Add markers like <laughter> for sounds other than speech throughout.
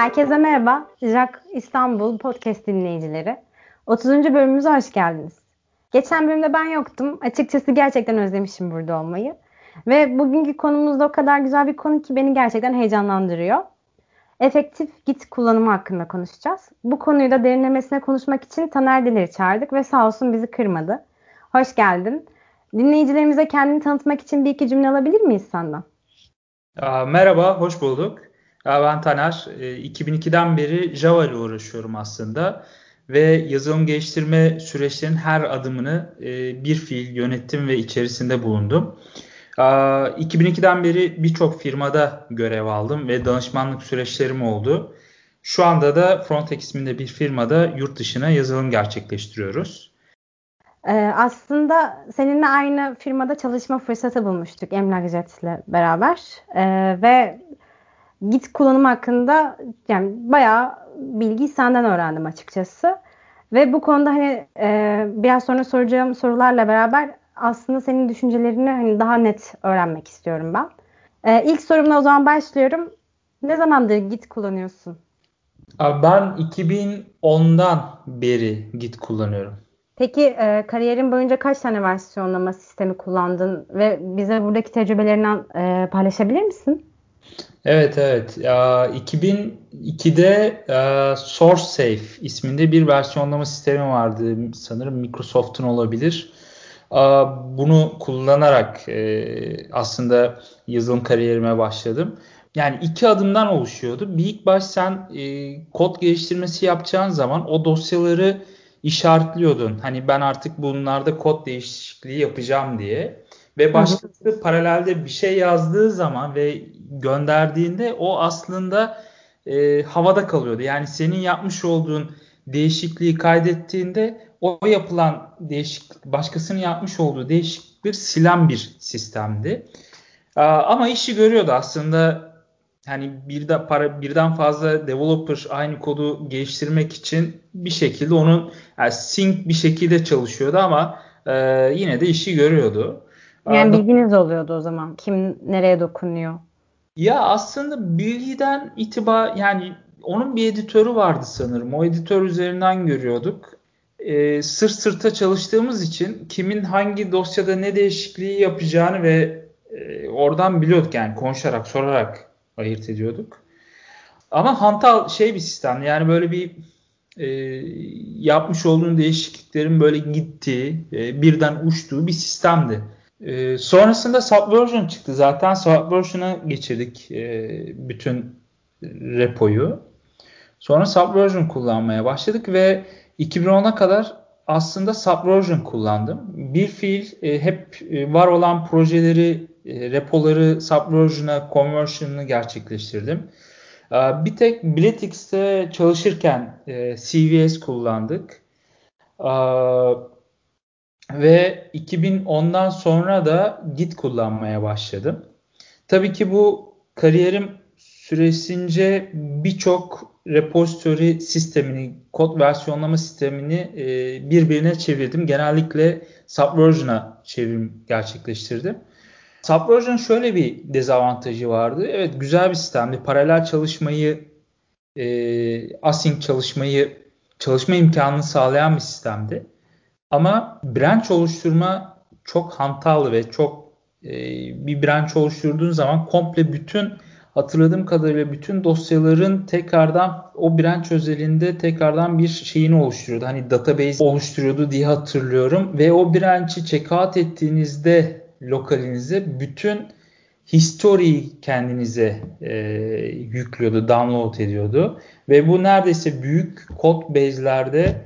Herkese merhaba. Jack İstanbul podcast dinleyicileri. 30. bölümümüze hoş geldiniz. Geçen bölümde ben yoktum. Açıkçası gerçekten özlemişim burada olmayı. Ve bugünkü konumuz da o kadar güzel bir konu ki beni gerçekten heyecanlandırıyor. Efektif git kullanımı hakkında konuşacağız. Bu konuyu da derinlemesine konuşmak için Taner Diler'i çağırdık ve sağ olsun bizi kırmadı. Hoş geldin. Dinleyicilerimize kendini tanıtmak için bir iki cümle alabilir miyiz senden? Merhaba, hoş bulduk. Ben Taner. 2002'den beri Java ile uğraşıyorum aslında. Ve yazılım geliştirme süreçlerinin her adımını bir fiil yönettim ve içerisinde bulundum. 2002'den beri birçok firmada görev aldım ve danışmanlık süreçlerim oldu. Şu anda da Frontex isminde bir firmada yurt dışına yazılım gerçekleştiriyoruz. Ee, aslında seninle aynı firmada çalışma fırsatı bulmuştuk Emlak Jet ile beraber. Ve Git kullanımı hakkında yani bayağı bilgi senden öğrendim açıkçası. Ve bu konuda hani e, biraz sonra soracağım sorularla beraber aslında senin düşüncelerini hani daha net öğrenmek istiyorum ben. E, ilk sorumla o zaman başlıyorum. Ne zamandır Git kullanıyorsun? Ben 2010'dan beri Git kullanıyorum. Peki e, kariyerin boyunca kaç tane versiyonlama sistemi kullandın ve bize buradaki tecrübelerinden e, paylaşabilir misin? Evet evet. 2002'de SourceSafe isminde bir versiyonlama sistemi vardı. Sanırım Microsoft'un olabilir. Bunu kullanarak aslında yazılım kariyerime başladım. Yani iki adımdan oluşuyordu. Bir ilk baş sen kod geliştirmesi yapacağın zaman o dosyaları işaretliyordun. Hani ben artık bunlarda kod değişikliği yapacağım diye. Ve başkası paralelde bir şey yazdığı zaman ve gönderdiğinde o aslında e, havada kalıyordu. Yani senin yapmış olduğun değişikliği kaydettiğinde o yapılan değişik başkasının yapmış olduğu değişik bir silen bir sistemdi. Aa, ama işi görüyordu aslında hani bir de para birden fazla developer aynı kodu geliştirmek için bir şekilde onun yani sync bir şekilde çalışıyordu ama e, yine de işi görüyordu. Yani bilginiz oluyordu o zaman. Kim nereye dokunuyor? Ya aslında bilgiden itibar yani onun bir editörü vardı sanırım. O editör üzerinden görüyorduk. Ee, sırt sırta çalıştığımız için kimin hangi dosyada ne değişikliği yapacağını ve e, oradan biliyorduk yani konuşarak sorarak ayırt ediyorduk. Ama hantal şey bir sistem yani böyle bir e, yapmış olduğun değişikliklerin böyle gittiği e, birden uçtuğu bir sistemdi. E, sonrasında Subversion çıktı. Zaten Subversion'a geçirdik e, bütün repoyu. Sonra Subversion kullanmaya başladık ve 2010'a kadar aslında Subversion kullandım. Bir fiil e, hep e, var olan projeleri, e, repoları Subversion'a conversion'ını gerçekleştirdim. E, bir tek Bletix'te çalışırken e, CVS kullandık. E, ve 2010'dan sonra da Git kullanmaya başladım. Tabii ki bu kariyerim süresince birçok repository sistemini, kod versiyonlama sistemini e, birbirine çevirdim. Genellikle Subversion'a çevrim gerçekleştirdim. Subversion şöyle bir dezavantajı vardı. Evet güzel bir sistemdi. Paralel çalışmayı, e, async çalışmayı, çalışma imkanını sağlayan bir sistemdi. Ama branch oluşturma çok hantal ve çok e, bir branch oluşturduğun zaman komple bütün hatırladığım kadarıyla bütün dosyaların tekrardan o branch özelinde tekrardan bir şeyini oluşturuyordu. Hani database oluşturuyordu diye hatırlıyorum ve o branch'i checkout ettiğinizde lokalinize bütün history'yi kendinize e, yüklüyordu, download ediyordu ve bu neredeyse büyük kod base'lerde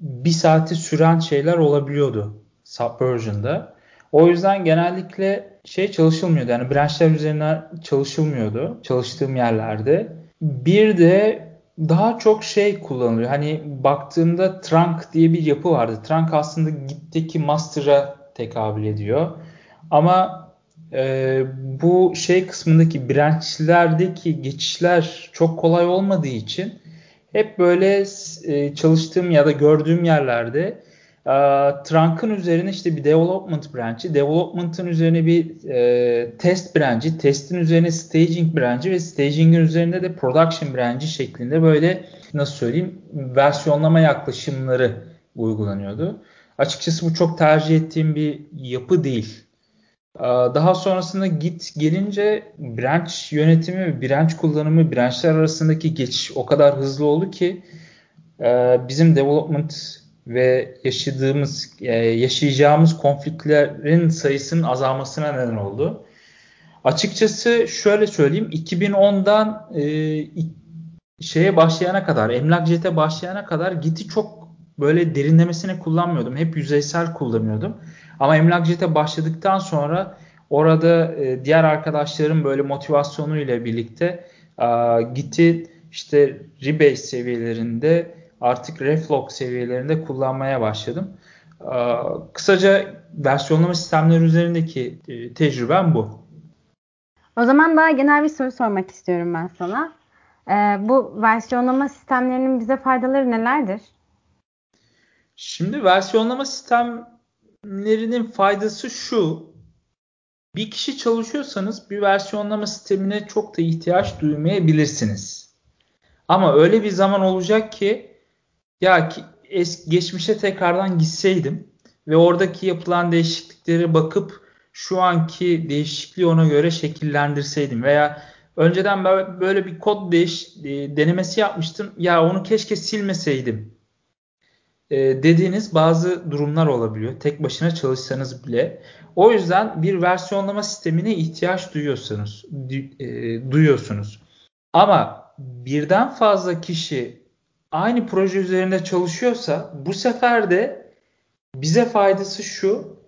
bir saati süren şeyler olabiliyordu Subversion'da. O yüzden genellikle şey çalışılmıyordu. Yani branchlar üzerine çalışılmıyordu çalıştığım yerlerde. Bir de daha çok şey kullanılıyor. Hani baktığımda trunk diye bir yapı vardı. Trunk aslında Git'teki master'a tekabül ediyor. Ama e, bu şey kısmındaki branch'lerdeki geçişler çok kolay olmadığı için hep böyle e, çalıştığım ya da gördüğüm yerlerde e, Trunk'ın üzerine işte bir development branch'i, development'ın üzerine bir e, test branch'i, testin üzerine staging branch'i ve staging'in üzerinde de production branch'i şeklinde böyle nasıl söyleyeyim versiyonlama yaklaşımları uygulanıyordu. Açıkçası bu çok tercih ettiğim bir yapı değil. Ee, daha sonrasında git gelince branch yönetimi branch kullanımı, branchler arasındaki geçiş o kadar hızlı oldu ki e, bizim development ve yaşadığımız, e, yaşayacağımız konfliktlerin sayısının azalmasına neden oldu. Açıkçası şöyle söyleyeyim, 2010'dan e, şeye başlayana kadar, emlak jete başlayana kadar Git'i çok böyle derinlemesine kullanmıyordum. Hep yüzeysel kullanıyordum. Ama emlak jete başladıktan sonra orada e, diğer arkadaşlarım böyle motivasyonu ile birlikte e, Git'i işte rebase seviyelerinde artık reflux seviyelerinde kullanmaya başladım. E, kısaca versiyonlama sistemleri üzerindeki e, tecrübem bu. O zaman daha genel bir soru sormak istiyorum ben sana. Ee, bu versiyonlama sistemlerinin bize faydaları nelerdir? Şimdi versiyonlama sistemlerinin faydası şu. Bir kişi çalışıyorsanız bir versiyonlama sistemine çok da ihtiyaç duymayabilirsiniz. Ama öyle bir zaman olacak ki ya ki es, geçmişe tekrardan gitseydim ve oradaki yapılan değişikliklere bakıp şu anki değişikliği ona göre şekillendirseydim veya önceden böyle bir kod değiş, e, denemesi yapmıştım ya onu keşke silmeseydim e, dediğiniz bazı durumlar olabiliyor. Tek başına çalışsanız bile. O yüzden bir versiyonlama sistemine ihtiyaç duyuyorsunuz. E, duyuyorsunuz. Ama birden fazla kişi aynı proje üzerinde çalışıyorsa bu sefer de bize faydası şu.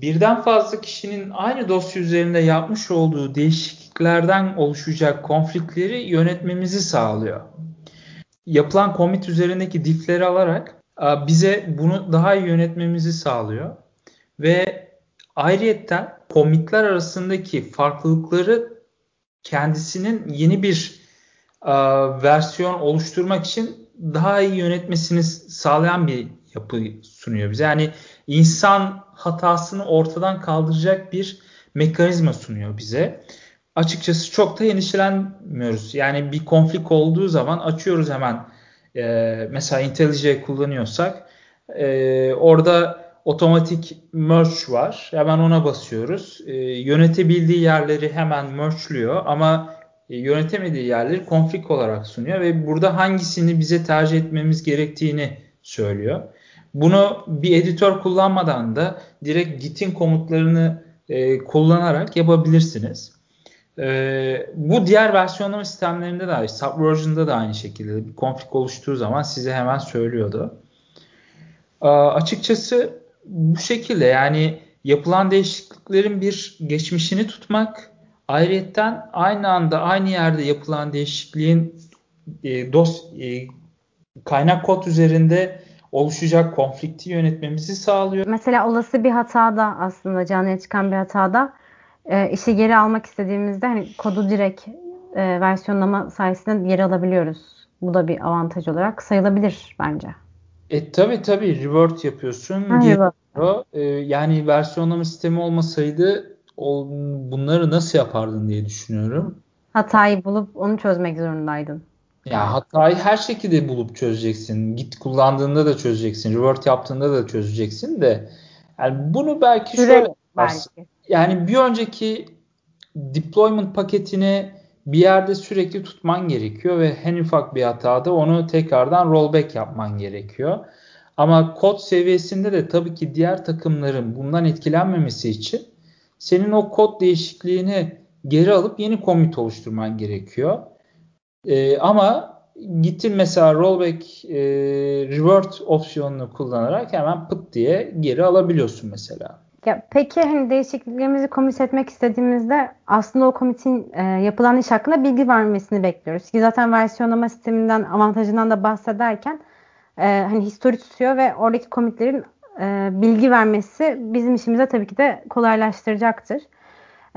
Birden fazla kişinin aynı dosya üzerinde yapmış olduğu değişikliklerden oluşacak konfliktleri yönetmemizi sağlıyor. Yapılan commit üzerindeki diff'leri alarak bize bunu daha iyi yönetmemizi sağlıyor. Ve ayrıyetten commitler arasındaki farklılıkları kendisinin yeni bir versiyon oluşturmak için daha iyi yönetmesini sağlayan bir yapı sunuyor bize. Yani insan hatasını ortadan kaldıracak bir mekanizma sunuyor bize. Açıkçası çok da endişelenmiyoruz. Yani bir konflik olduğu zaman açıyoruz hemen e, mesela IntelliJ kullanıyorsak e, orada otomatik merge var. Hemen ona basıyoruz. E, yönetebildiği yerleri hemen merge'lüyor ama e, yönetemediği yerleri konflik olarak sunuyor ve burada hangisini bize tercih etmemiz gerektiğini söylüyor. Bunu bir editör kullanmadan da direkt Git'in komutlarını e, kullanarak yapabilirsiniz. E, bu diğer versiyonlama sistemlerinde de aynı. Subversion'da da aynı şekilde bir konflik oluştuğu zaman size hemen söylüyordu. E, açıkçası bu şekilde yani yapılan değişikliklerin bir geçmişini tutmak ayrıyetten aynı anda aynı yerde yapılan değişikliğin e, dos e, kaynak kod üzerinde oluşacak konflikti yönetmemizi sağlıyor. Mesela olası bir hatada aslında canlıya çıkan bir hatada e, işi geri almak istediğimizde hani kodu direkt e, versiyonlama sayesinde geri alabiliyoruz. Bu da bir avantaj olarak sayılabilir bence. E tabi tabi revert yapıyorsun. Ha, E, yani versiyonlama sistemi olmasaydı o, bunları nasıl yapardın diye düşünüyorum. Hatayı bulup onu çözmek zorundaydın. Ya hatayı her şekilde bulup çözeceksin. Git kullandığında da çözeceksin. Revert yaptığında da çözeceksin de. Yani bunu belki Süre şöyle belki. Yani bir önceki deployment paketini bir yerde sürekli tutman gerekiyor ve en ufak bir hatada onu tekrardan rollback yapman gerekiyor. Ama kod seviyesinde de tabii ki diğer takımların bundan etkilenmemesi için senin o kod değişikliğini geri alıp yeni commit oluşturman gerekiyor. E, ama gittin mesela rollback e, revert opsiyonunu kullanarak hemen pıt diye geri alabiliyorsun mesela. Ya peki hani değişikliklerimizi komit etmek istediğimizde aslında o komitin e, yapılan iş hakkında bilgi vermesini bekliyoruz. Ki zaten versiyonlama sisteminden avantajından da bahsederken e, hani histori tutuyor ve oradaki komitlerin e, bilgi vermesi bizim işimize tabii ki de kolaylaştıracaktır.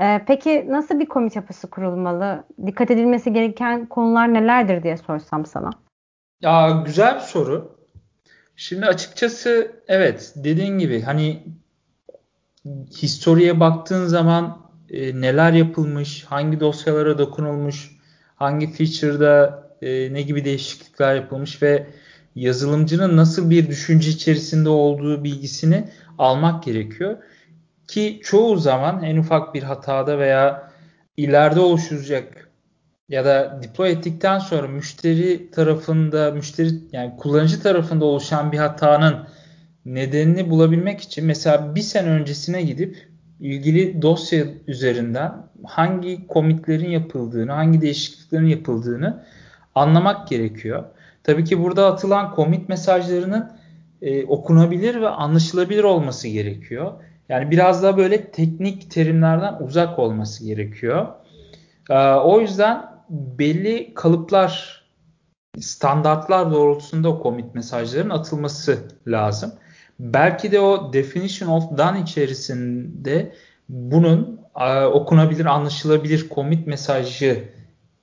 Ee, peki nasıl bir komite yapısı kurulmalı? Dikkat edilmesi gereken konular nelerdir diye sorsam sana. Ya güzel bir soru. Şimdi açıkçası evet dediğin gibi hani historiye baktığın zaman e, neler yapılmış, hangi dosyalara dokunulmuş, hangi feature'da e, ne gibi değişiklikler yapılmış ve yazılımcının nasıl bir düşünce içerisinde olduğu bilgisini almak gerekiyor. Ki çoğu zaman en ufak bir hatada veya ileride oluşacak ya da deploy ettikten sonra müşteri tarafında, müşteri yani kullanıcı tarafında oluşan bir hatanın nedenini bulabilmek için mesela bir sene öncesine gidip ilgili dosya üzerinden hangi komitlerin yapıldığını, hangi değişikliklerin yapıldığını anlamak gerekiyor. Tabii ki burada atılan komit mesajlarının e, okunabilir ve anlaşılabilir olması gerekiyor. Yani biraz daha böyle teknik terimlerden uzak olması gerekiyor. E, o yüzden belli kalıplar, standartlar doğrultusunda o commit mesajların atılması lazım. Belki de o definition of done içerisinde bunun e, okunabilir, anlaşılabilir commit mesajı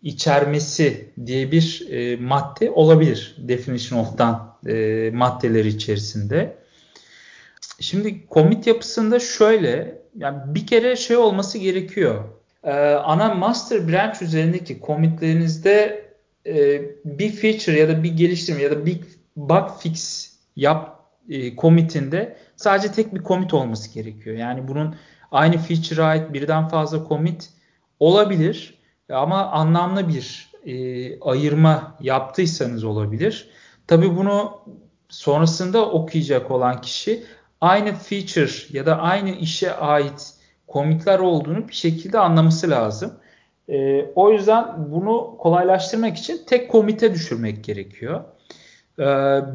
içermesi diye bir e, madde olabilir. Definition of done e, maddeleri içerisinde. Şimdi commit yapısında şöyle, yani bir kere şey olması gerekiyor. E, ana master branch üzerindeki commitlerinizde e, bir feature ya da bir geliştirme ya da bir bug fix yap e, commit'inde sadece tek bir commit olması gerekiyor. Yani bunun aynı feature'a ait birden fazla commit olabilir ama anlamlı bir e, ayırma yaptıysanız olabilir. Tabii bunu sonrasında okuyacak olan kişi aynı feature ya da aynı işe ait komitler olduğunu bir şekilde anlaması lazım. E, o yüzden bunu kolaylaştırmak için tek komite düşürmek gerekiyor. E,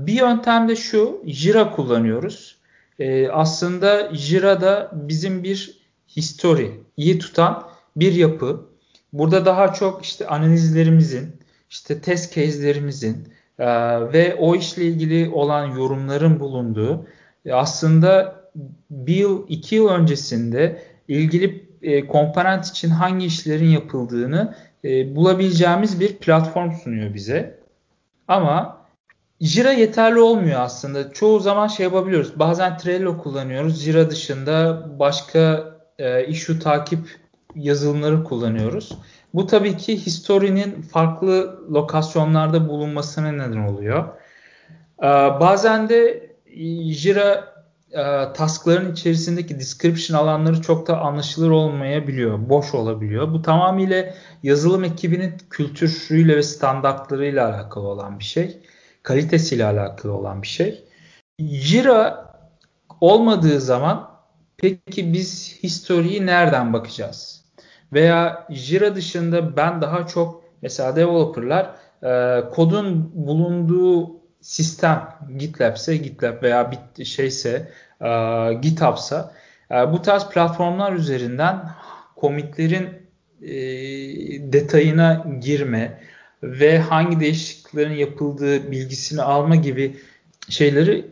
bir yöntem de şu, Jira kullanıyoruz. E, aslında Jira'da bizim bir history, iyi tutan bir yapı. Burada daha çok işte analizlerimizin, işte test case'lerimizin e, ve o işle ilgili olan yorumların bulunduğu e, aslında bir yıl, iki yıl öncesinde ilgili e, komponent için hangi işlerin yapıldığını bulabileceğimiz bir platform sunuyor bize. Ama Jira yeterli olmuyor aslında. Çoğu zaman şey yapabiliyoruz. Bazen Trello kullanıyoruz. Jira dışında başka e, issue takip yazılımları kullanıyoruz. Bu tabii ki historinin farklı lokasyonlarda bulunmasına neden oluyor. E, bazen de Jira e, taskların içerisindeki description alanları çok da anlaşılır olmayabiliyor, boş olabiliyor. Bu tamamıyla yazılım ekibinin kültürüyle ve standartlarıyla alakalı olan bir şey. Kalitesiyle alakalı olan bir şey. Jira olmadığı zaman peki biz historiyi nereden bakacağız? Veya Jira dışında ben daha çok mesela developerlar e, kodun bulunduğu sistem GitLab'se GitLab veya bir şeyse e, GitHub'sa e, bu tarz platformlar üzerinden komitlerin e, detayına girme ve hangi değişikliklerin yapıldığı bilgisini alma gibi şeyleri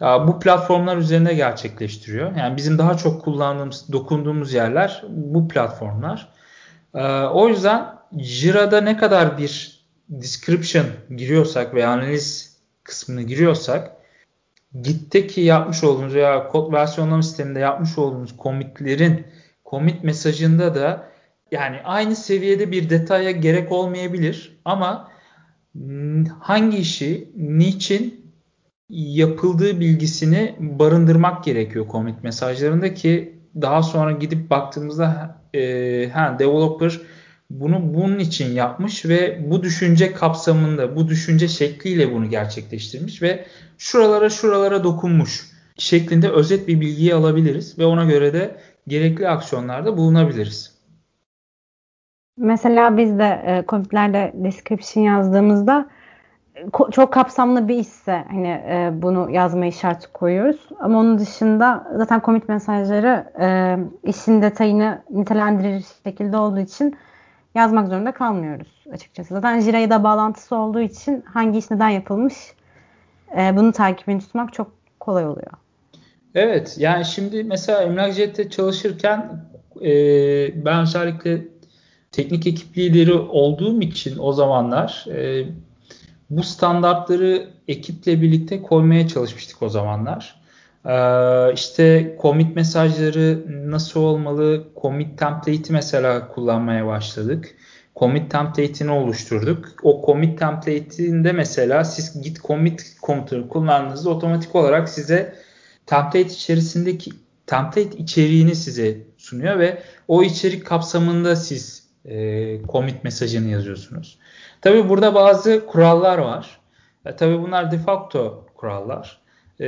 bu platformlar üzerinde gerçekleştiriyor. Yani bizim daha çok kullandığımız, dokunduğumuz yerler bu platformlar. E, o yüzden Jira'da ne kadar bir description giriyorsak veya analiz kısmını giriyorsak Git'teki yapmış olduğumuz veya kod versiyonlama sisteminde yapmış olduğumuz commitlerin commit mesajında da yani aynı seviyede bir detaya gerek olmayabilir ama hangi işi niçin yapıldığı bilgisini barındırmak gerekiyor commit mesajlarında ki daha sonra gidip baktığımızda e, ha, developer bunu bunun için yapmış ve bu düşünce kapsamında, bu düşünce şekliyle bunu gerçekleştirmiş ve şuralara şuralara dokunmuş şeklinde özet bir bilgiyi alabiliriz ve ona göre de gerekli aksiyonlarda bulunabiliriz. Mesela biz de e, comitlerde description yazdığımızda ko- çok kapsamlı bir işse hani e, bunu yazmayı şart koyuyoruz. Ama onun dışında zaten commit mesajları e, işin detayını nitelendirir şekilde olduğu için yazmak zorunda kalmıyoruz açıkçası. Zaten Jira'ya da bağlantısı olduğu için hangi iş neden yapılmış e, bunu takibini tutmak çok kolay oluyor. Evet yani şimdi mesela Emlakjet'te çalışırken e, ben özellikle teknik ekip lideri olduğum için o zamanlar e, bu standartları ekiple birlikte koymaya çalışmıştık o zamanlar. Ee, işte commit mesajları nasıl olmalı? Commit template'i mesela kullanmaya başladık. Commit template'ini oluşturduk. O commit template'inde mesela siz git commit komutunu kullandığınızda otomatik olarak size template içerisindeki template içeriğini size sunuyor ve o içerik kapsamında siz e, commit mesajını yazıyorsunuz. Tabi burada bazı kurallar var. E, tabi bunlar de facto kurallar. E,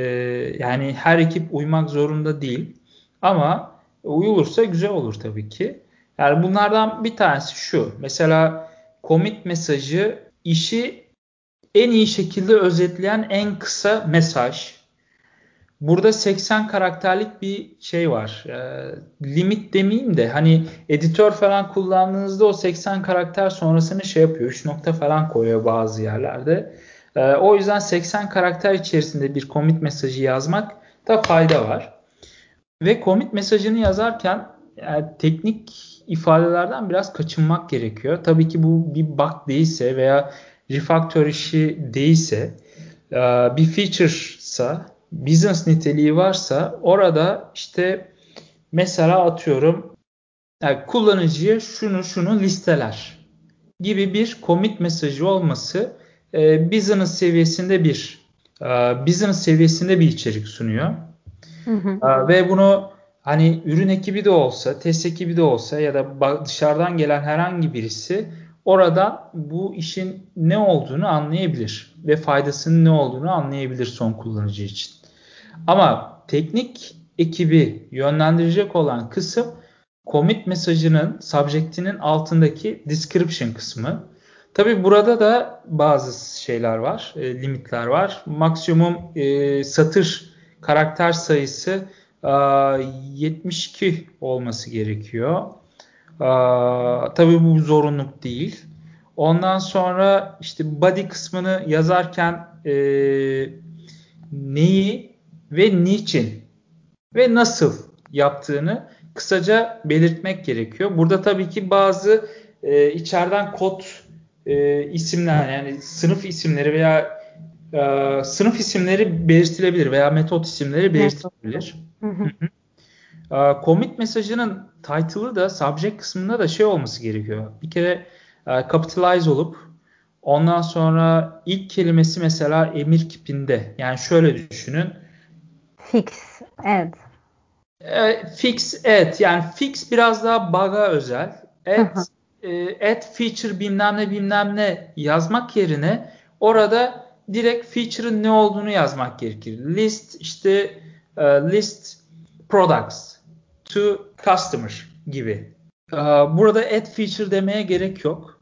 yani her ekip uymak zorunda değil. Ama uyulursa güzel olur tabii ki. Yani bunlardan bir tanesi şu. Mesela commit mesajı işi en iyi şekilde özetleyen en kısa mesaj. Burada 80 karakterlik bir şey var. E, limit demeyeyim de hani editör falan kullandığınızda o 80 karakter sonrasını şey yapıyor. 3 nokta falan koyuyor bazı yerlerde. E, o yüzden 80 karakter içerisinde bir commit mesajı yazmak da fayda var. Ve commit mesajını yazarken yani teknik ifadelerden biraz kaçınmak gerekiyor. Tabii ki bu bir bug değilse veya refactor işi değilse e, bir feature'sa business niteliği varsa orada işte mesela atıyorum yani kullanıcıya şunu şunu listeler gibi bir commit mesajı olması e, business seviyesinde bir e, business seviyesinde bir içerik sunuyor. Hı hı. E, ve bunu hani ürün ekibi de olsa, test ekibi de olsa ya da dışarıdan gelen herhangi birisi orada bu işin ne olduğunu anlayabilir ve faydasının ne olduğunu anlayabilir son kullanıcı için. Ama teknik ekibi yönlendirecek olan kısım commit mesajının subject'inin altındaki description kısmı. Tabi burada da bazı şeyler var, e, limitler var. Maksimum e, satır karakter sayısı e, 72 olması gerekiyor. E, tabii bu zorunluluk değil. Ondan sonra işte body kısmını yazarken e, neyi ve niçin ve nasıl yaptığını kısaca belirtmek gerekiyor. Burada tabii ki bazı e, içeriden kod e, isimler yani sınıf isimleri veya e, sınıf isimleri belirtilebilir veya metot isimleri belirtilebilir. e, commit mesajının title'ı da subject kısmında da şey olması gerekiyor. Bir kere e, capitalize olup ondan sonra ilk kelimesi mesela emir kipinde. Yani şöyle düşünün Fix, add. E, fix, add. Yani fix biraz daha bug'a özel. Add, e, add feature bilmem ne bilmem ne yazmak yerine orada direkt feature'ın ne olduğunu yazmak gerekir. List işte e, list products to customer gibi. E, burada add feature demeye gerek yok.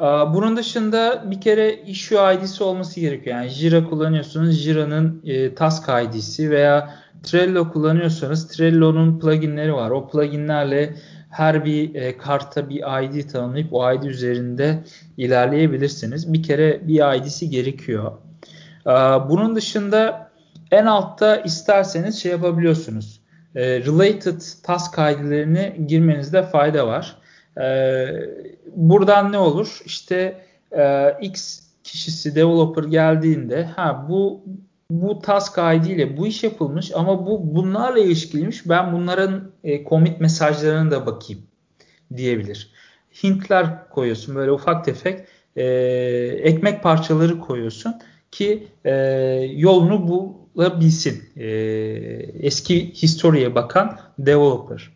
Bunun dışında bir kere issue ID'si olması gerekiyor. Yani Jira kullanıyorsunuz. Jira'nın e, task ID'si veya Trello kullanıyorsanız Trello'nun pluginleri var. O pluginlerle her bir e, karta bir ID tanımlayıp o ID üzerinde ilerleyebilirsiniz. Bir kere bir ID'si gerekiyor. Bunun dışında en altta isterseniz şey yapabiliyorsunuz. E, related task ID'lerini girmenizde fayda var. E, buradan ne olur? İşte e, X kişisi developer geldiğinde ha bu bu task ID ile bu iş yapılmış ama bu bunlarla ilişkiliymiş. Ben bunların e, commit mesajlarına da bakayım diyebilir. Hintler koyuyorsun böyle ufak tefek e, ekmek parçaları koyuyorsun ki e, yolunu bulabilsin e, eski historiye bakan developer.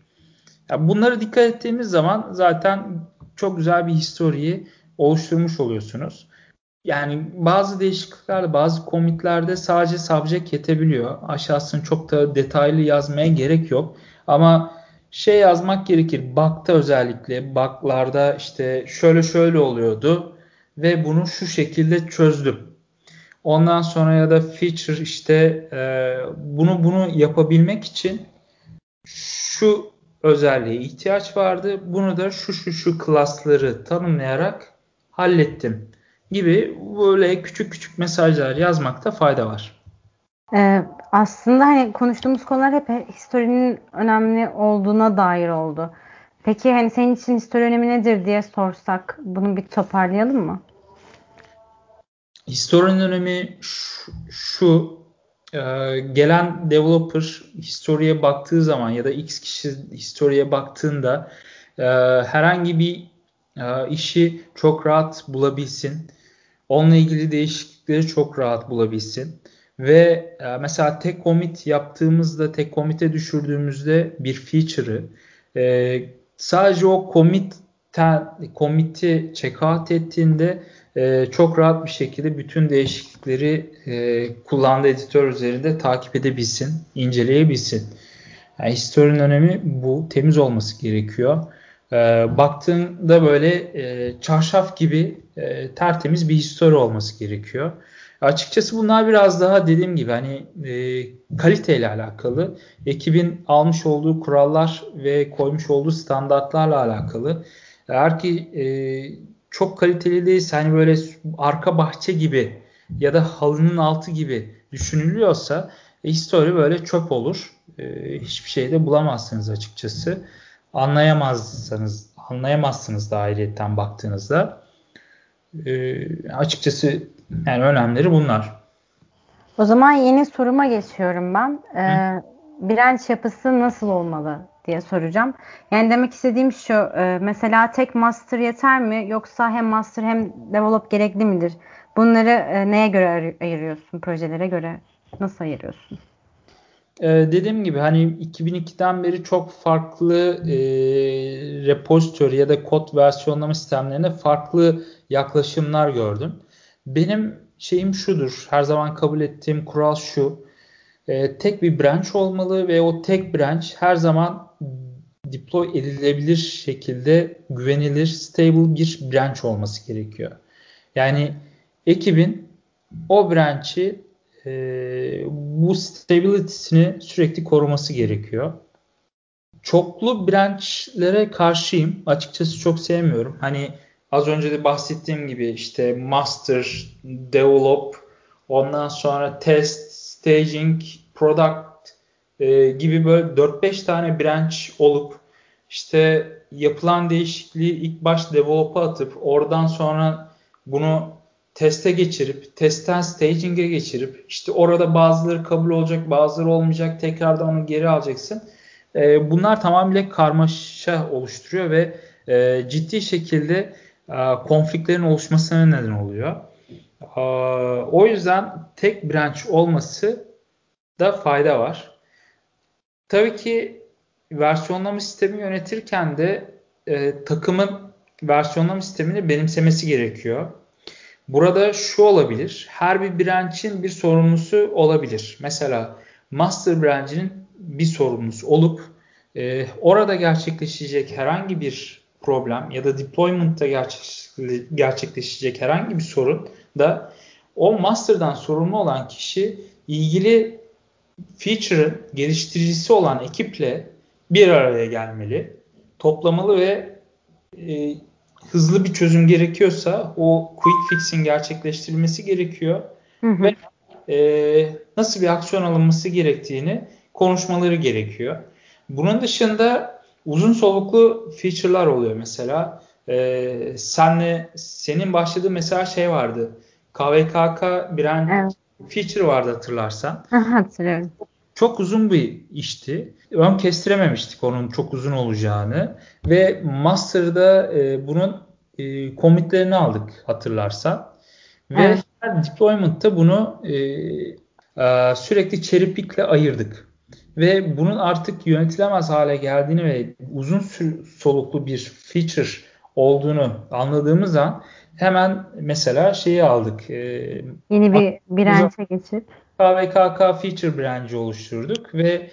Yani bunları dikkat ettiğimiz zaman zaten çok güzel bir historiyi oluşturmuş oluyorsunuz. Yani bazı değişikliklerde, bazı komitlerde sadece subject yetebiliyor. Aşağısını çok da detaylı yazmaya gerek yok. Ama şey yazmak gerekir. Bug'da özellikle bug'larda işte şöyle şöyle oluyordu ve bunu şu şekilde çözdüm. Ondan sonra ya da feature işte e, bunu bunu yapabilmek için şu özelliğe ihtiyaç vardı. Bunu da şu şu şu klasları tanımlayarak hallettim gibi böyle küçük küçük mesajlar yazmakta fayda var. Ee, aslında hani konuştuğumuz konular hep historinin önemli olduğuna dair oldu. Peki hani senin için histori önemi nedir diye sorsak bunu bir toparlayalım mı? Histori'nin önemi şu, şu e, gelen developer historiye baktığı zaman ya da X kişi historiye baktığında e, herhangi bir e, işi çok rahat bulabilsin. Onunla ilgili değişiklikleri çok rahat bulabilsin. Ve e, mesela tek commit yaptığımızda, tek commit'e düşürdüğümüzde bir feature'ı e, sadece o commit commit'i checkout ettiğinde e, çok rahat bir şekilde bütün değişiklikleri e, kullandığı editör üzerinde takip edebilsin, inceleyebilsin. Yani historinin önemi bu. Temiz olması gerekiyor. E, baktığında böyle e, çarşaf gibi e, tertemiz bir histori olması gerekiyor. Açıkçası bunlar biraz daha dediğim gibi hani e, kaliteyle alakalı. Ekibin almış olduğu kurallar ve koymuş olduğu standartlarla alakalı. Eğer ki e, çok kaliteli değilse hani böyle arka bahçe gibi ya da halının altı gibi düşünülüyorsa e, histori böyle çöp olur. E, hiçbir şey de bulamazsınız açıkçası. Anlayamazsınız, anlayamazsınız da ayrıyetten baktığınızda. E, açıkçası yani önemleri bunlar. O zaman yeni soruma geçiyorum ben. Ee, branch yapısı nasıl olmalı diye soracağım. Yani demek istediğim şu, e, mesela tek master yeter mi yoksa hem master hem develop gerekli midir? Bunları e, neye göre ayırıyorsun, projelere göre nasıl ayırıyorsun? Ee, dediğim gibi hani 2002'den beri çok farklı e, repository ya da kod versiyonlama sistemlerine farklı yaklaşımlar gördüm. Benim şeyim şudur, her zaman kabul ettiğim kural şu. E, tek bir branch olmalı ve o tek branch her zaman deploy edilebilir şekilde güvenilir, stable bir branch olması gerekiyor. Yani ekibin o branch'i e, bu stability'sini sürekli koruması gerekiyor. Çoklu branch'lere karşıyım. Açıkçası çok sevmiyorum. Hani az önce de bahsettiğim gibi işte master, develop, ondan sonra test, staging, product e, gibi böyle 4-5 tane branch olup işte yapılan değişikliği ilk baş develop'a atıp oradan sonra bunu teste geçirip testten staging'e geçirip işte orada bazıları kabul olacak bazıları olmayacak tekrardan onu geri alacaksın. E, bunlar tamamıyla karmaşa oluşturuyor ve e, ciddi şekilde e, konfliklerin oluşmasına neden oluyor. E, o yüzden tek branch olması da fayda var. Tabii ki versiyonlama sistemi yönetirken de e, takımın versiyonlama sistemini benimsemesi gerekiyor. Burada şu olabilir. Her bir branch'in bir sorumlusu olabilir. Mesela master branch'in bir sorumlusu olup e, orada gerçekleşecek herhangi bir problem ya da deployment'ta gerçekleşecek herhangi bir sorun da o master'dan sorumlu olan kişi ilgili feature'ın geliştiricisi olan ekiple bir araya gelmeli, toplamalı ve e, hızlı bir çözüm gerekiyorsa o quick fix'in gerçekleştirilmesi gerekiyor hı hı. ve e, nasıl bir aksiyon alınması gerektiğini konuşmaları gerekiyor. Bunun dışında uzun soluklu feature'lar oluyor mesela. E, senle senin başladığın mesela şey vardı. KVKK brand evet. Feature vardı hatırlarsan. Hatırlıyorum. Çok uzun bir işti. Ön kestirememiştik onun çok uzun olacağını. Ve Master'da e, bunun e, commitlerini aldık hatırlarsan. Ve evet. her deployment'ta bunu e, e, sürekli cherry pick'le ayırdık. Ve bunun artık yönetilemez hale geldiğini ve uzun soluklu bir feature olduğunu anladığımız an hemen mesela şeyi aldık. E, Yeni bir branch'e geçip KVKK feature branch'i oluşturduk ve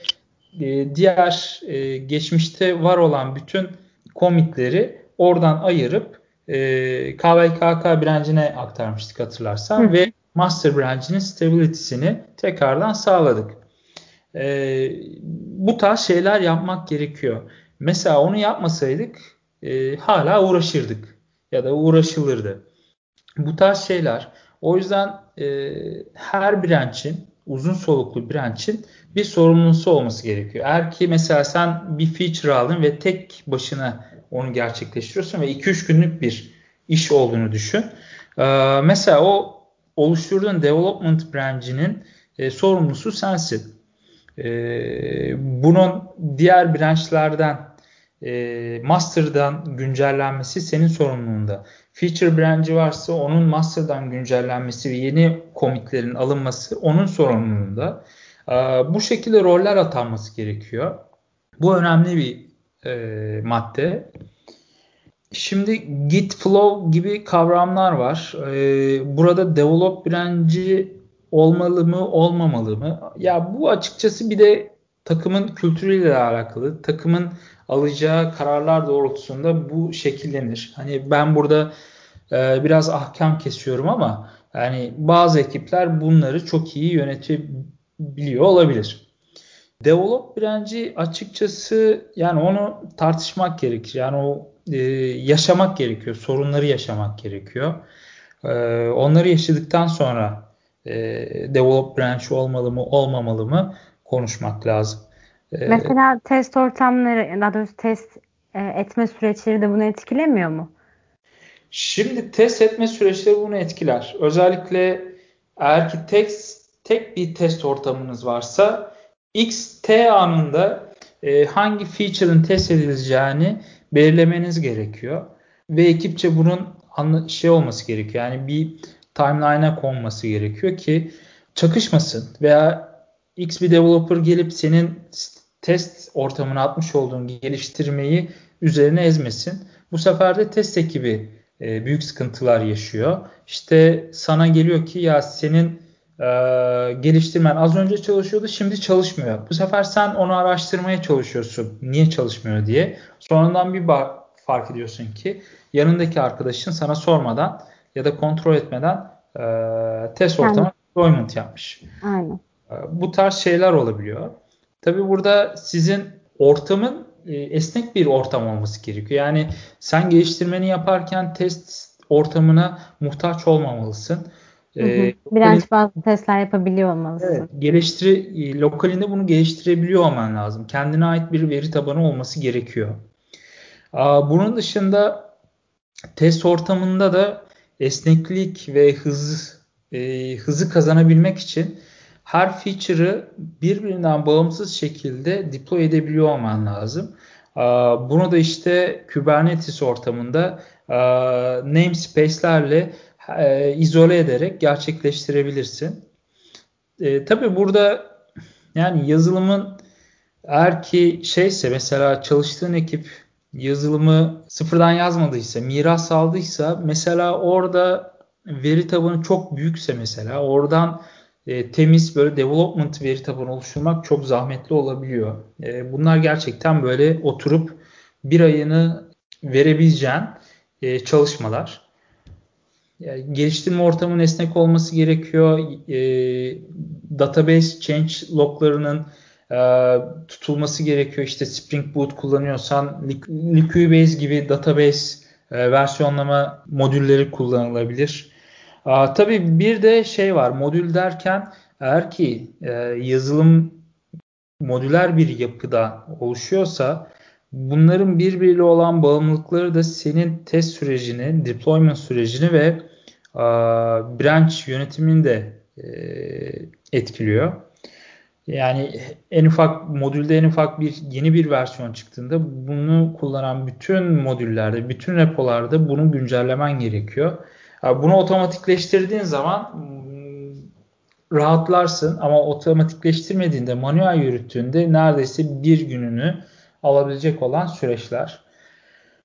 e, diğer e, geçmişte var olan bütün commitleri oradan ayırıp e, KVKK branch'ine aktarmıştık hatırlarsan Hı. ve master branch'inin stability'sini tekrardan sağladık. E, bu tarz şeyler yapmak gerekiyor. Mesela onu yapmasaydık e, hala uğraşırdık ya da uğraşılırdı. Bu tarz şeyler. O yüzden e, her branch'in uzun soluklu branch'in bir sorumlusu olması gerekiyor. Eğer ki mesela sen bir feature aldın ve tek başına onu gerçekleştiriyorsun ve 2-3 günlük bir iş olduğunu düşün. Ee, mesela o oluşturduğun development branch'inin e, sorumlusu sensin. E, bunun diğer branch'lerden e, master'dan güncellenmesi senin sorumluluğunda. Feature branch'i varsa onun master'dan güncellenmesi ve yeni commitlerin alınması onun sorumluluğunda. E, bu şekilde roller atanması gerekiyor. Bu önemli bir e, madde. Şimdi Git Flow gibi kavramlar var. Ee, burada develop branch'i olmalı mı olmamalı mı? Ya bu açıkçası bir de takımın kültürüyle alakalı. Takımın alacağı kararlar doğrultusunda bu şekillenir. Hani ben burada e, biraz ahkam kesiyorum ama yani bazı ekipler bunları çok iyi yönetebiliyor olabilir. Develop branch'i açıkçası yani onu tartışmak gerekir. Yani o e, yaşamak gerekiyor. Sorunları yaşamak gerekiyor. E, onları yaşadıktan sonra e, develop branch olmalı mı olmamalı mı konuşmak lazım. E, Mesela test ortamları, daha doğrusu test e, etme süreçleri de bunu etkilemiyor mu? Şimdi test etme süreçleri bunu etkiler. Özellikle eğer ki tek, tek bir test ortamınız varsa X T anında e, hangi feature'ın test edileceğini belirlemeniz gerekiyor. Ve ekipçe bunun şey olması gerekiyor. Yani bir timeline'a konması gerekiyor ki çakışmasın veya X bir developer gelip senin test ortamına atmış olduğun geliştirmeyi üzerine ezmesin. Bu sefer de test ekibi e, büyük sıkıntılar yaşıyor. İşte sana geliyor ki ya senin e, geliştirmen az önce çalışıyordu şimdi çalışmıyor. Bu sefer sen onu araştırmaya çalışıyorsun. Niye çalışmıyor diye. Sonradan bir fark ediyorsun ki yanındaki arkadaşın sana sormadan ya da kontrol etmeden e, test ortamı deployment yapmış. Aynen. E, bu tarz şeyler olabiliyor. Tabi burada sizin ortamın e, esnek bir ortam olması gerekiyor. Yani sen geliştirmeni yaparken test ortamına muhtaç olmamalısın. Hı hı. Ee, Branch bazı testler yapabiliyor olmalısın. Evet, geliştire, e, lokalinde bunu geliştirebiliyor olman lazım. Kendine ait bir veri tabanı olması gerekiyor. Bunun dışında test ortamında da esneklik ve hız e, hızı kazanabilmek için her feature'ı birbirinden bağımsız şekilde deploy edebiliyor olman lazım. Bunu da işte Kubernetes ortamında namespace'lerle e, izole ederek gerçekleştirebilirsin. E, tabii burada yani yazılımın eğer ki şeyse mesela çalıştığın ekip yazılımı sıfırdan yazmadıysa, miras aldıysa mesela orada veri tabanı çok büyükse mesela oradan e, temiz böyle development veri tabanı oluşturmak çok zahmetli olabiliyor. E, bunlar gerçekten böyle oturup bir ayını verebileceğin e, çalışmalar. Yani geliştirme ortamının esnek olması gerekiyor. Database change loglarının tutulması gerekiyor. İşte Spring Boot kullanıyorsan Liquibase gibi database versiyonlama modülleri kullanılabilir. Tabii bir de şey var. Modül derken eğer ki e, yazılım modüler bir yapıda oluşuyorsa bunların birbiriyle olan bağımlılıkları da senin test sürecini, deployment sürecini ve e, branch yönetimini de e, etkiliyor. Yani en ufak modülde en ufak bir yeni bir versiyon çıktığında bunu kullanan bütün modüllerde, bütün repolarda bunu güncellemen gerekiyor. Bunu otomatikleştirdiğin zaman hmm, rahatlarsın ama otomatikleştirmediğinde, manuel yürüttüğünde neredeyse bir gününü alabilecek olan süreçler.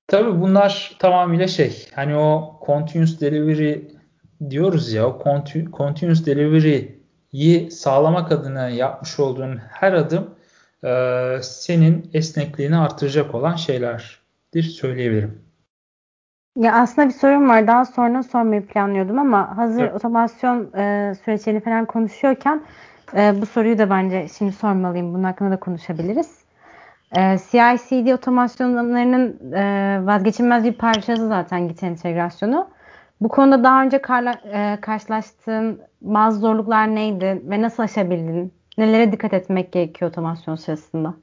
Tabii bunlar tamamıyla şey hani o continuous delivery diyoruz ya o continuous delivery'yi sağlamak adına yapmış olduğun her adım e, senin esnekliğini artıracak olan şeylerdir söyleyebilirim. Ya aslında bir sorun var. Daha sonra sormayı planlıyordum ama hazır evet. otomasyon e, süreçlerini falan konuşuyorken e, bu soruyu da bence şimdi sormalıyım. Bunun hakkında da konuşabiliriz. E, CI/CD otomasyonlarının e, vazgeçilmez bir parçası zaten Git entegrasyonu. Bu konuda daha önce karla, e, karşılaştığın bazı zorluklar neydi ve nasıl aşabildin? Nelere dikkat etmek gerekiyor otomasyon sırasında?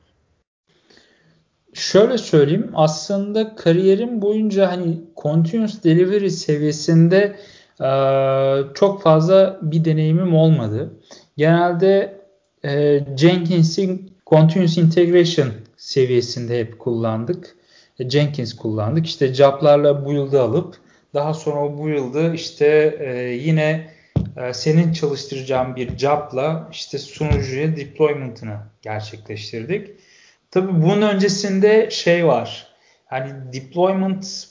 Şöyle söyleyeyim aslında kariyerim boyunca hani continuous delivery seviyesinde çok fazla bir deneyimim olmadı. Genelde e, Jenkins'in Continuous Integration seviyesinde hep kullandık. E, Jenkins kullandık. İşte job'larla build'ı alıp daha sonra o build'ı işte e, yine e, senin çalıştıracağın bir job'la işte sunucuya deployment'ını gerçekleştirdik. Tabii bunun öncesinde şey var. Hani deployment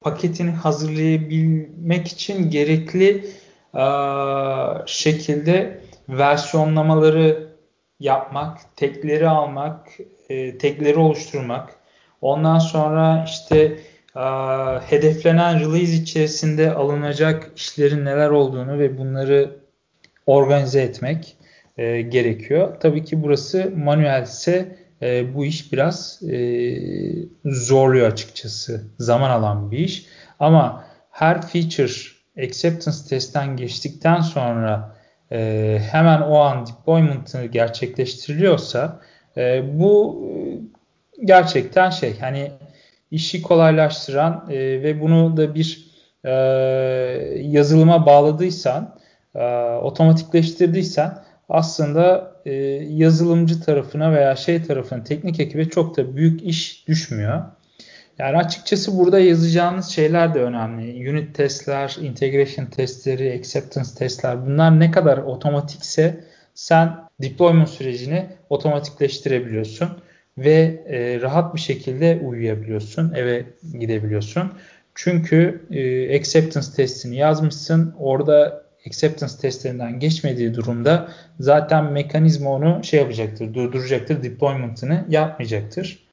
paketini hazırlayabilmek için gerekli e, şekilde versiyonlamaları yapmak, tekleri almak, e, tekleri oluşturmak. Ondan sonra işte e, hedeflenen release içerisinde alınacak işlerin neler olduğunu ve bunları organize etmek e, gerekiyor. Tabii ki burası manuel ise e, bu iş biraz e, zorluyor açıkçası. Zaman alan bir iş. Ama her feature acceptance testten geçtikten sonra e, hemen o an deployment'ı gerçekleştiriliyorsa e, bu gerçekten şey hani işi kolaylaştıran e, ve bunu da bir e, yazılıma bağladıysan e, otomatikleştirdiysen aslında e, yazılımcı tarafına veya şey tarafına teknik ekibe çok da büyük iş düşmüyor. Yani açıkçası burada yazacağınız şeyler de önemli. Unit testler, integration testleri, acceptance testler bunlar ne kadar otomatikse sen deployment sürecini otomatikleştirebiliyorsun ve e, rahat bir şekilde uyuyabiliyorsun, eve gidebiliyorsun. Çünkü e, acceptance testini yazmışsın. Orada acceptance testlerinden geçmediği durumda zaten mekanizma onu şey yapacaktır, durduracaktır, deployment'ını yapmayacaktır.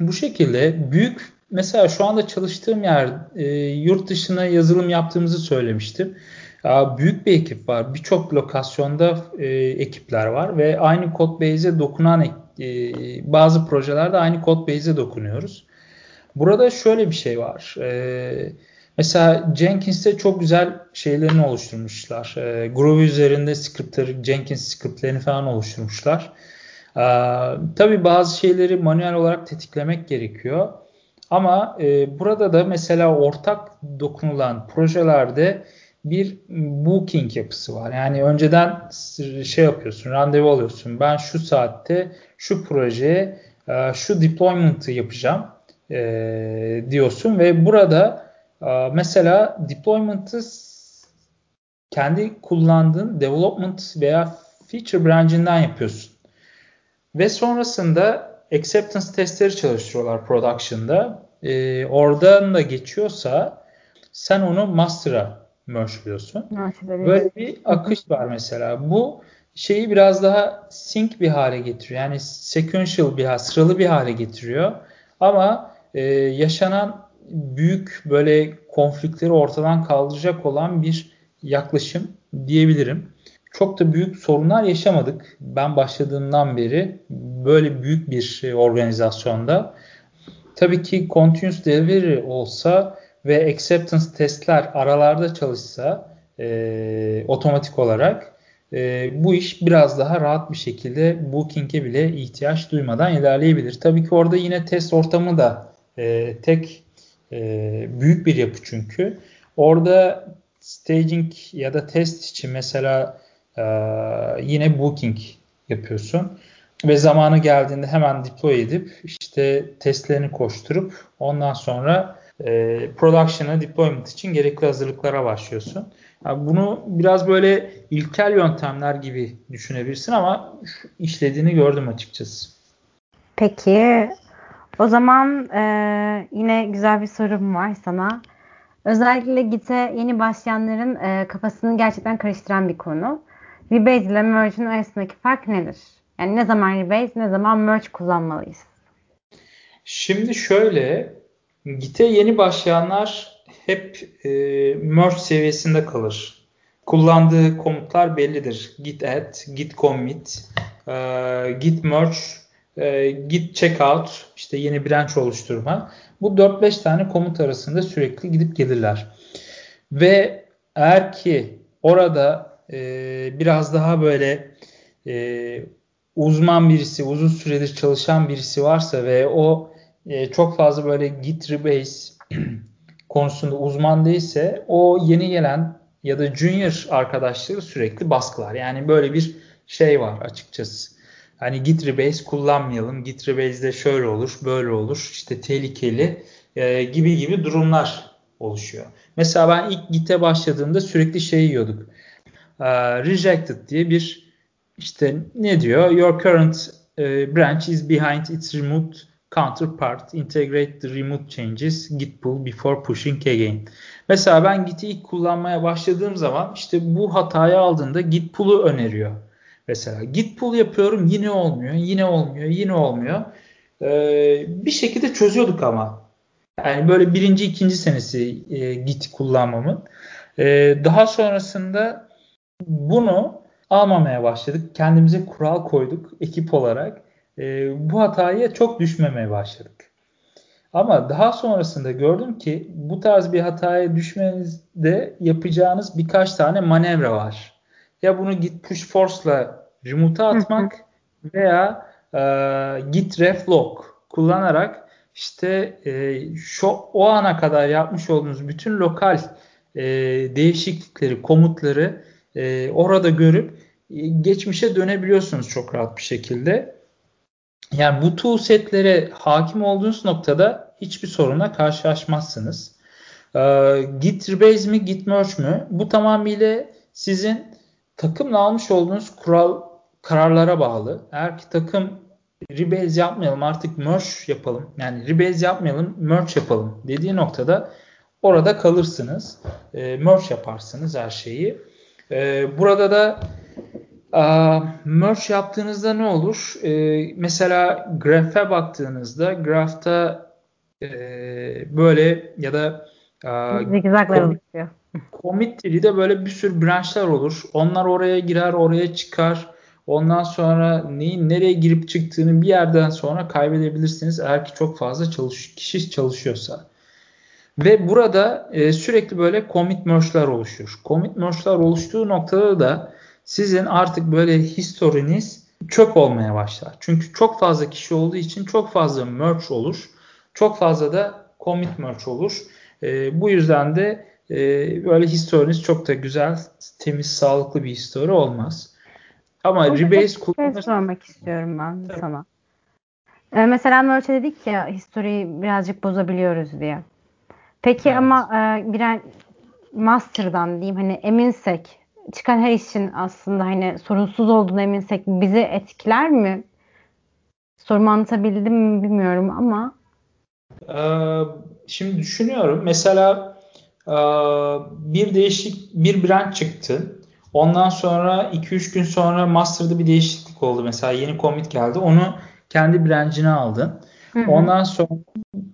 Bu şekilde büyük mesela şu anda çalıştığım yer e, yurt dışına yazılım yaptığımızı söylemiştim. Ya, büyük bir ekip var. Birçok lokasyonda e, ekipler var ve aynı kod base'e dokunan e, bazı projelerde aynı kod base'e dokunuyoruz. Burada şöyle bir şey var. E, mesela Jenkins'te çok güzel şeylerini oluşturmuşlar. E, Groove üzerinde scriptleri, Jenkins scriptlerini falan oluşturmuşlar. E, tabii bazı şeyleri manuel olarak tetiklemek gerekiyor. Ama e, burada da mesela ortak dokunulan projelerde bir booking yapısı var. Yani önceden şey yapıyorsun, randevu alıyorsun. Ben şu saatte şu projeye e, şu deployment'ı yapacağım e, diyorsun ve burada mesela deployment'ı kendi kullandığın development veya feature branch'inden yapıyorsun. Ve sonrasında acceptance testleri çalıştırıyorlar production'da. E, oradan da geçiyorsa sen onu master'a merge'liyorsun. Böyle bir akış var mesela. Bu şeyi biraz daha sync bir hale getiriyor. Yani sequential bir sıralı bir hale getiriyor. Ama e, yaşanan büyük böyle konfliktleri ortadan kaldıracak olan bir yaklaşım diyebilirim. Çok da büyük sorunlar yaşamadık. Ben başladığımdan beri böyle büyük bir organizasyonda. Tabii ki continuous delivery olsa ve acceptance testler aralarda çalışsa e, otomatik olarak e, bu iş biraz daha rahat bir şekilde booking'e bile ihtiyaç duymadan ilerleyebilir. Tabii ki orada yine test ortamı da e, tek e, büyük bir yapı çünkü. Orada staging ya da test için mesela e, yine booking yapıyorsun ve zamanı geldiğinde hemen deploy edip işte testlerini koşturup ondan sonra e, production'a deployment için gerekli hazırlıklara başlıyorsun. Yani bunu biraz böyle ilkel yöntemler gibi düşünebilirsin ama işlediğini gördüm açıkçası. Peki o zaman e, yine güzel bir sorum var sana. Özellikle Git'e yeni başlayanların e, kafasını gerçekten karıştıran bir konu. Rebase ile Merge'in arasındaki fark nedir? Yani ne zaman Rebase ne zaman Merge kullanmalıyız? Şimdi şöyle Git'e yeni başlayanlar hep e, merge seviyesinde kalır. Kullandığı komutlar bellidir. Git add, git commit, e, git merge, e, git checkout, işte yeni branch oluşturma. Bu 4-5 tane komut arasında sürekli gidip gelirler. Ve eğer ki orada e, biraz daha böyle e, uzman birisi, uzun süredir çalışan birisi varsa ve o e, çok fazla böyle git rebase <clears throat> konusunda uzman değilse o yeni gelen ya da junior arkadaşları sürekli baskılar. Yani böyle bir şey var açıkçası. Hani Git Rebase kullanmayalım. Git Rebase'de şöyle olur, böyle olur. İşte tehlikeli e, gibi gibi durumlar oluşuyor. Mesela ben ilk Git'e başladığımda sürekli şey yiyorduk. E, rejected diye bir işte ne diyor? Your current e, branch is behind its remote counterpart. Integrate the remote changes. Git pull before pushing again. Mesela ben Git'i ilk kullanmaya başladığım zaman işte bu hatayı aldığında Git pull'u öneriyor. Mesela Git pull yapıyorum yine olmuyor, yine olmuyor, yine olmuyor. Ee, bir şekilde çözüyorduk ama. Yani böyle birinci, ikinci senesi e, Git kullanmamın. Ee, daha sonrasında bunu almamaya başladık. Kendimize kural koyduk ekip olarak. Ee, bu hataya çok düşmemeye başladık. Ama daha sonrasında gördüm ki bu tarz bir hataya düşmenizde yapacağınız birkaç tane manevra var. Ya bunu git push force'la remote'a atmak veya e, git ref lock kullanarak işte e, şu o ana kadar yapmış olduğunuz bütün lokal e, değişiklikleri, komutları e, orada görüp e, geçmişe dönebiliyorsunuz çok rahat bir şekilde. Yani bu toolsetlere hakim olduğunuz noktada hiçbir soruna karşılaşmazsınız. Ee, Git Rebase mi Git Merge mü? Bu tamamıyla sizin takımla almış olduğunuz kural kararlara bağlı. Eğer ki takım Rebase yapmayalım artık merge yapalım. Yani Rebase yapmayalım merge yapalım dediği noktada orada kalırsınız. E, merge yaparsınız her şeyi. E, burada da merge yaptığınızda ne olur? Ee, mesela graph'e baktığınızda graph'ta e, böyle ya da zigzaglar oluşuyor. Commit tree'de böyle bir sürü branchlar olur. Onlar oraya girer, oraya çıkar. Ondan sonra neyin nereye girip çıktığını bir yerden sonra kaybedebilirsiniz eğer ki çok fazla çalış kişi çalışıyorsa. Ve burada e, sürekli böyle commit merge'lar oluşur. Commit merge'lar oluştuğu noktada da sizin artık böyle historiniz çöp olmaya başlar. Çünkü çok fazla kişi olduğu için çok fazla merge olur. Çok fazla da commit merge olur. E, bu yüzden de e, böyle historiniz çok da güzel, temiz, sağlıklı bir histori olmaz. Ama Burada Rebase. Şey sormak istiyorum ben Tabii. sana. Ee, mesela merge dedik ya historiyi birazcık bozabiliyoruz diye. Peki evet. ama e, bir master'dan diyeyim hani eminsek çıkan her işin aslında hani sorunsuz olduğunu eminsek bizi etkiler mi? Sorumu anlatabildim mi bilmiyorum ama. Ee, şimdi düşünüyorum. Mesela e, bir değişik bir branch çıktı. Ondan sonra 2-3 gün sonra master'da bir değişiklik oldu. Mesela yeni commit geldi. Onu kendi branch'ine aldın. Hı hı. Ondan sonra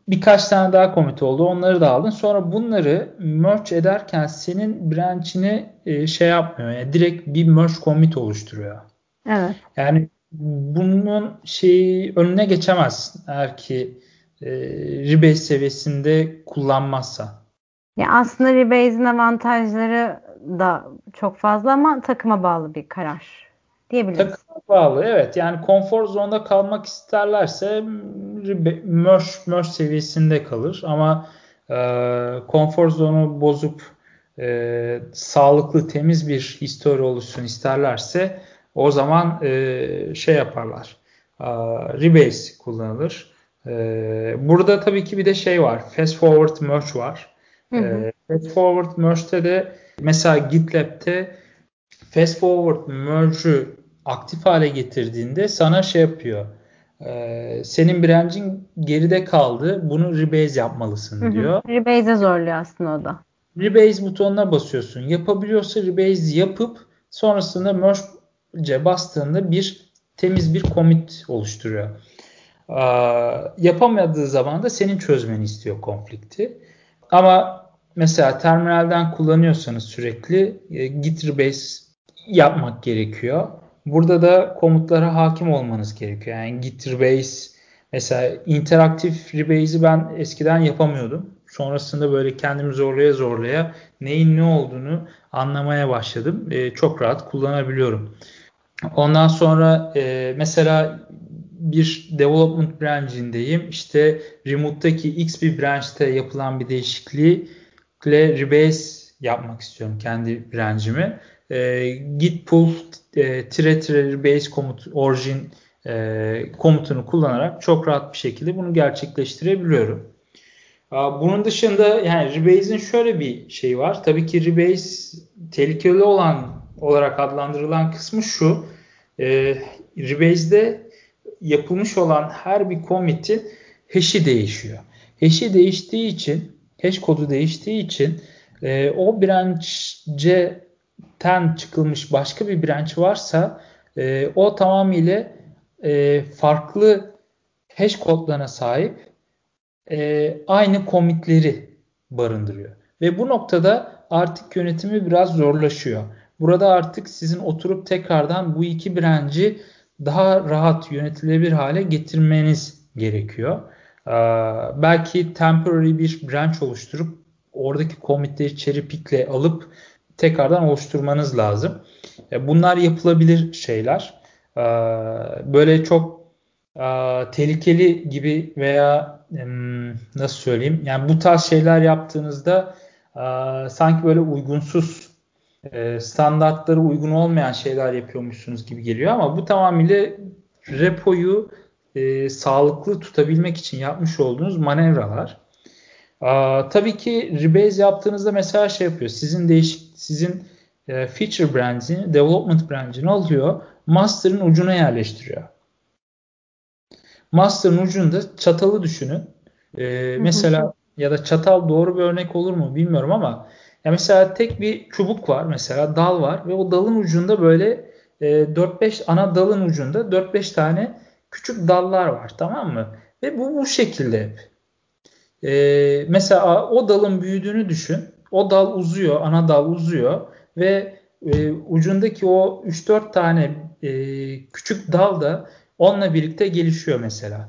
birkaç tane daha commit oldu. Onları da aldın. Sonra bunları merge ederken senin branch'ini e, şey yapmıyor. Yani direkt bir merge commit oluşturuyor. Evet. Yani bunun şeyi önüne geçemez eğer ki e, Rebase seviyesinde kullanmazsa. Ya aslında Rebase'in avantajları da çok fazla ama takıma bağlı bir karar diyebiliriz. Takıma bağlı evet. Yani konfor zonda kalmak isterlerse merge, merge seviyesinde kalır ama e, konfor zonu bozup e, sağlıklı temiz bir histori oluşsun isterlerse o zaman e, şey yaparlar. E, Rebase kullanılır. E, burada tabii ki bir de şey var. Fast forward merge var. Hı hı. E, fast forward merge'de de mesela GitLab'te fast forward merge'ü aktif hale getirdiğinde sana şey yapıyor. E, senin branch'in geride kaldı. Bunu rebase yapmalısın diyor. Rebase'e zorluyor aslında o da. Rebase butonuna basıyorsun. Yapabiliyorsa rebase yapıp sonrasında merge bastığında bir temiz bir commit oluşturuyor. Ee, yapamadığı zaman da senin çözmeni istiyor konflikti. Ama mesela terminalden kullanıyorsanız sürekli e, git rebase yapmak gerekiyor. Burada da komutlara hakim olmanız gerekiyor. Yani git rebase mesela interaktif rebase'i ben eskiden yapamıyordum. Sonrasında böyle kendimi zorlaya zorlaya neyin ne olduğunu anlamaya başladım. E, çok rahat kullanabiliyorum. Ondan sonra e, mesela bir development branch'indeyim. İşte remote'daki X bir branch'te yapılan bir değişiklikle rebase yapmak istiyorum kendi branch'imi. E, git pull e, tire tire rebase komut origin e, komutunu kullanarak çok rahat bir şekilde bunu gerçekleştirebiliyorum. Bunun dışında yani Rebase'in şöyle bir şey var. Tabii ki Rebase tehlikeli olan olarak adlandırılan kısmı şu. E, Rebase'de yapılmış olan her bir commit'in hash'i değişiyor. Hash'i değiştiği için, hash kodu değiştiği için e, o branch'ten çıkılmış başka bir branch varsa e, o tamamıyla e, farklı hash kodlarına sahip e, aynı commitleri barındırıyor. Ve bu noktada artık yönetimi biraz zorlaşıyor. Burada artık sizin oturup tekrardan bu iki branch'i daha rahat yönetilebilir hale getirmeniz gerekiyor. Ee, belki temporary bir branch oluşturup oradaki commitleri cherry pick'le alıp tekrardan oluşturmanız lazım. Ee, bunlar yapılabilir şeyler. Ee, böyle çok e, tehlikeli gibi veya nasıl söyleyeyim yani bu tarz şeyler yaptığınızda e, sanki böyle uygunsuz e, standartlara uygun olmayan şeyler yapıyormuşsunuz gibi geliyor ama bu tamamıyla repoyu e, sağlıklı tutabilmek için yapmış olduğunuz manevralar. Aa, tabii ki rebase yaptığınızda mesela şey yapıyor. Sizin değişik sizin e, feature branch'ini, development branch'ini alıyor, master'ın ucuna yerleştiriyor. Master'ın ucunda çatalı düşünün. E, mesela ya da çatal doğru bir örnek olur mu bilmiyorum ama ya mesela tek bir çubuk var mesela dal var ve o dalın ucunda böyle e, 4-5 ana dalın ucunda 4-5 tane küçük dallar var tamam mı? Ve bu bu şekilde hep. E, mesela o dalın büyüdüğünü düşün. O dal uzuyor, ana dal uzuyor ve e, ucundaki o 3-4 tane e, küçük dal da onunla birlikte gelişiyor mesela.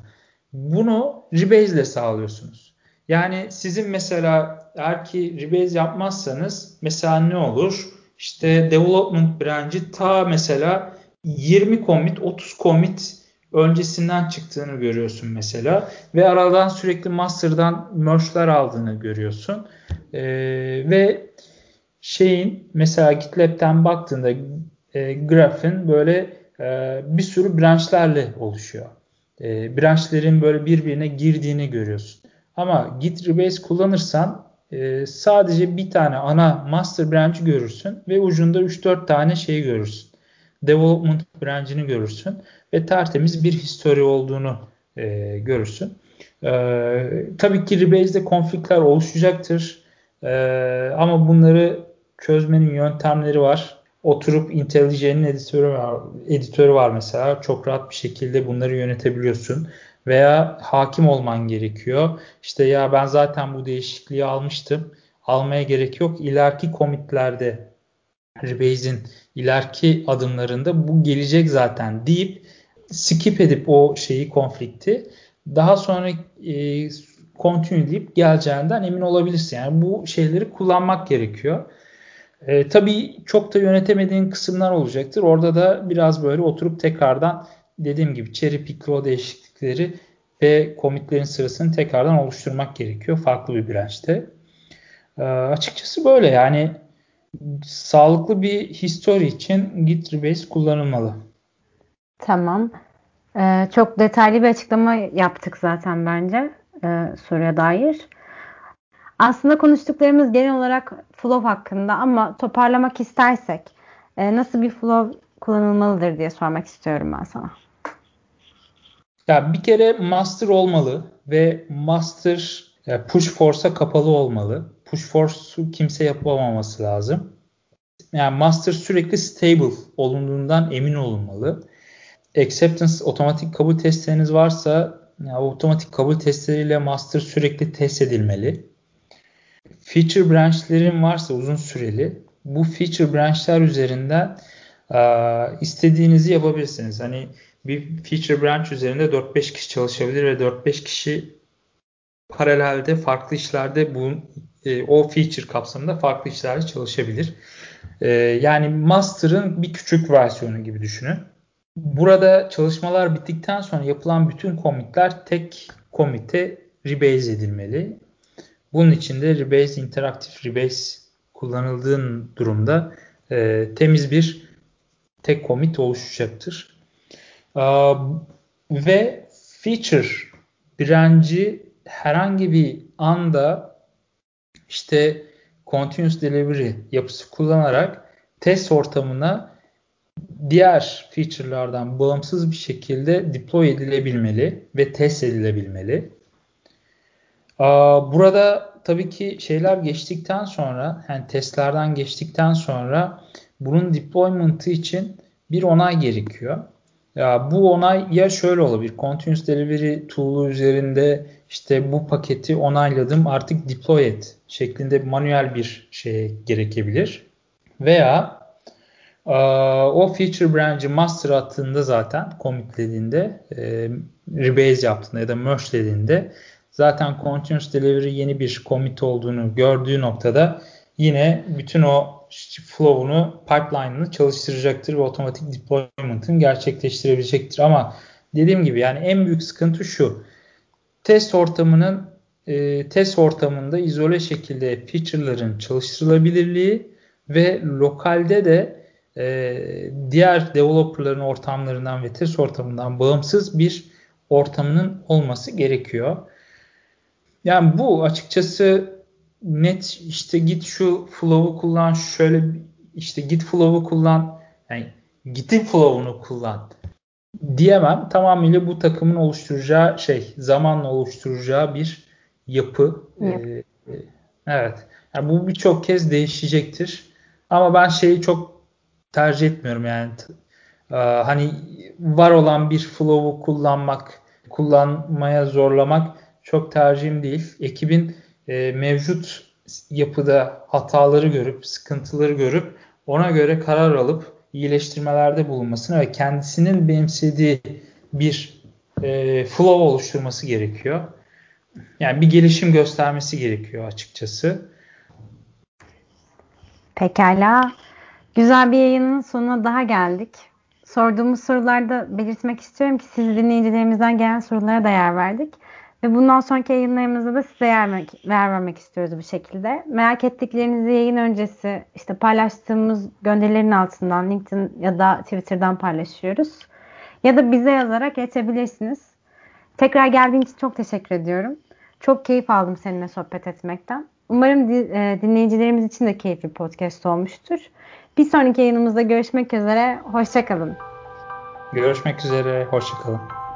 Bunu Rebase ile sağlıyorsunuz. Yani sizin mesela eğer ki rebase yapmazsanız mesela ne olur? İşte development branch'i ta mesela 20 commit 30 commit öncesinden çıktığını görüyorsun mesela ve aradan sürekli master'dan merge'ler aldığını görüyorsun. Ee, ve şeyin mesela GitLab'den baktığında e, grafin böyle e, bir sürü branchlerle oluşuyor. E, branchlerin böyle birbirine girdiğini görüyorsun. Ama Git Rebase kullanırsan e, sadece bir tane ana master branch görürsün ve ucunda 3-4 tane şey görürsün. Development branch'ini görürsün ve tertemiz bir history olduğunu e, görürsün. E, tabii ki Rebase'de konflikler oluşacaktır. E, ama bunları çözmenin yöntemleri var. Oturup IntelliJ'nin editörü var, editörü var mesela. Çok rahat bir şekilde bunları yönetebiliyorsun veya hakim olman gerekiyor. İşte ya ben zaten bu değişikliği almıştım. Almaya gerek yok. İleriki komitlerde Rebase'in ileriki adımlarında bu gelecek zaten deyip skip edip o şeyi konflikti daha sonra e, continue deyip geleceğinden emin olabilirsin. Yani bu şeyleri kullanmak gerekiyor. E, tabii çok da yönetemediğin kısımlar olacaktır. Orada da biraz böyle oturup tekrardan dediğim gibi cherry pick'li o değişiklikleri ve komitlerin sırasını tekrardan oluşturmak gerekiyor farklı bir branch'te. E, açıkçası böyle yani sağlıklı bir history için Git Rebase kullanılmalı. Tamam. Ee, çok detaylı bir açıklama yaptık zaten bence e, soruya dair. Aslında konuştuklarımız genel olarak flow hakkında ama toparlamak istersek e, nasıl bir flow kullanılmalıdır diye sormak istiyorum ben sana. Ya bir kere master olmalı ve master push force'a kapalı olmalı. Push force'u kimse yapamaması lazım. Yani master sürekli stable olunduğundan emin olunmalı. Acceptance otomatik kabul testleriniz varsa yani otomatik kabul testleriyle master sürekli test edilmeli. Feature branchlerin varsa uzun süreli bu feature branchler üzerinden istediğinizi yapabilirsiniz. Hani bir feature branch üzerinde 4-5 kişi çalışabilir ve 4-5 kişi paralelde farklı işlerde bu e, o feature kapsamında farklı işlerde çalışabilir. E, yani master'ın bir küçük versiyonu gibi düşünün. burada çalışmalar bittikten sonra yapılan bütün commitler tek komite rebase edilmeli. Bunun için de rebase, interaktif rebase kullanıldığın durumda e, temiz bir tek commit oluşacaktır. E, ve feature direnci herhangi bir anda işte continuous delivery yapısı kullanarak test ortamına diğer feature'lardan bağımsız bir şekilde deploy edilebilmeli ve test edilebilmeli. Burada tabii ki şeyler geçtikten sonra, yani testlerden geçtikten sonra bunun deployment'ı için bir onay gerekiyor. Ya bu onay ya şöyle olabilir. Continuous Delivery tool'u üzerinde işte bu paketi onayladım artık deploy et şeklinde manuel bir şeye gerekebilir. Veya e, o feature branch'i master attığında zaten commitlediğinde e, rebase yaptığında ya da merge'lediğinde zaten continuous delivery yeni bir commit olduğunu gördüğü noktada yine bütün o flow'unu, pipeline'ını çalıştıracaktır ve otomatik deployment'ın gerçekleştirebilecektir. Ama dediğim gibi yani en büyük sıkıntı şu. Test ortamının e, test ortamında izole şekilde feature'ların çalıştırılabilirliği ve lokalde de e, diğer developerların ortamlarından ve test ortamından bağımsız bir ortamının olması gerekiyor. Yani bu açıkçası net işte git şu flow'u kullan şöyle işte git flow'u kullan yani git'in flow'unu kullan diyemem. Tamamıyla bu takımın oluşturacağı şey zamanla oluşturacağı bir yapı. Ee, evet. Yani bu birçok kez değişecektir. Ama ben şeyi çok tercih etmiyorum yani. Ee, hani var olan bir flow'u kullanmak, kullanmaya zorlamak çok tercihim değil. Ekibin e, mevcut yapıda hataları görüp, sıkıntıları görüp ona göre karar alıp iyileştirmelerde bulunmasını ve kendisinin benimsediği bir e, flow oluşturması gerekiyor. Yani bir gelişim göstermesi gerekiyor açıkçası. Pekala. Güzel bir yayının sonuna daha geldik. Sorduğumuz sorularda belirtmek istiyorum ki siz dinleyicilerimizden gelen sorulara da yer verdik. Ve bundan sonraki yayınlarımızda da size yer vermek, yer vermek istiyoruz bu şekilde. Merak ettiklerinizi yayın öncesi işte paylaştığımız gönderilerin altından LinkedIn ya da Twitter'dan paylaşıyoruz. Ya da bize yazarak geçebilirsiniz. Tekrar geldiğin için çok teşekkür ediyorum. Çok keyif aldım seninle sohbet etmekten. Umarım e, dinleyicilerimiz için de keyifli podcast olmuştur. Bir sonraki yayınımızda görüşmek üzere. Hoşçakalın. Görüşmek üzere. Hoşçakalın.